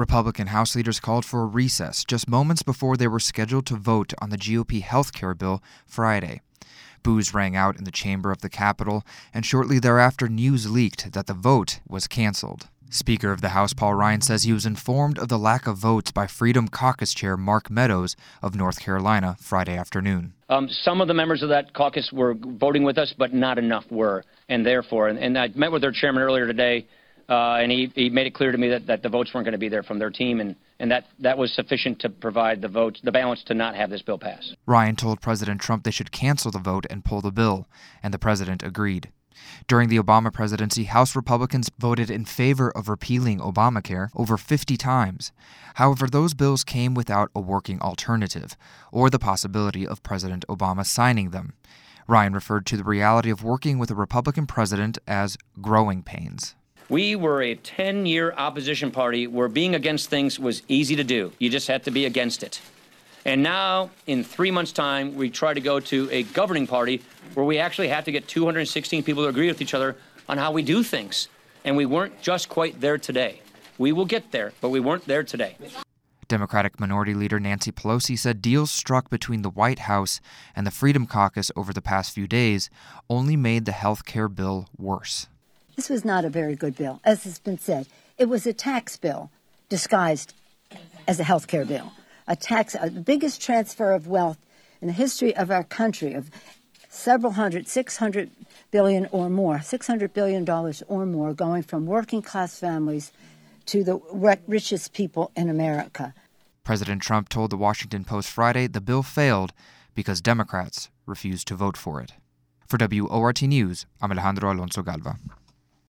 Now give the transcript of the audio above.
Republican House leaders called for a recess just moments before they were scheduled to vote on the GOP health care bill Friday. Boos rang out in the chamber of the Capitol, and shortly thereafter, news leaked that the vote was canceled. Speaker of the House Paul Ryan says he was informed of the lack of votes by Freedom Caucus Chair Mark Meadows of North Carolina Friday afternoon. Um, some of the members of that caucus were voting with us, but not enough were, and therefore, and, and I met with their chairman earlier today, uh, and he, he made it clear to me that, that the votes weren't going to be there from their team, and, and that, that was sufficient to provide the votes, the balance to not have this bill pass. Ryan told President Trump they should cancel the vote and pull the bill, and the president agreed. During the Obama presidency, House Republicans voted in favor of repealing Obamacare over 50 times. However, those bills came without a working alternative, or the possibility of President Obama signing them. Ryan referred to the reality of working with a Republican president as growing pains. We were a 10 year opposition party where being against things was easy to do. You just had to be against it. And now, in three months' time, we try to go to a governing party where we actually have to get 216 people to agree with each other on how we do things. And we weren't just quite there today. We will get there, but we weren't there today. Democratic Minority Leader Nancy Pelosi said deals struck between the White House and the Freedom Caucus over the past few days only made the health care bill worse. This was not a very good bill, as has been said. It was a tax bill disguised as a health care bill. A tax, uh, the biggest transfer of wealth in the history of our country of several hundred, 600 billion or more, 600 billion dollars or more going from working class families to the richest people in America. President Trump told the Washington Post Friday the bill failed because Democrats refused to vote for it. For WORT News, I'm Alejandro Alonso Galva.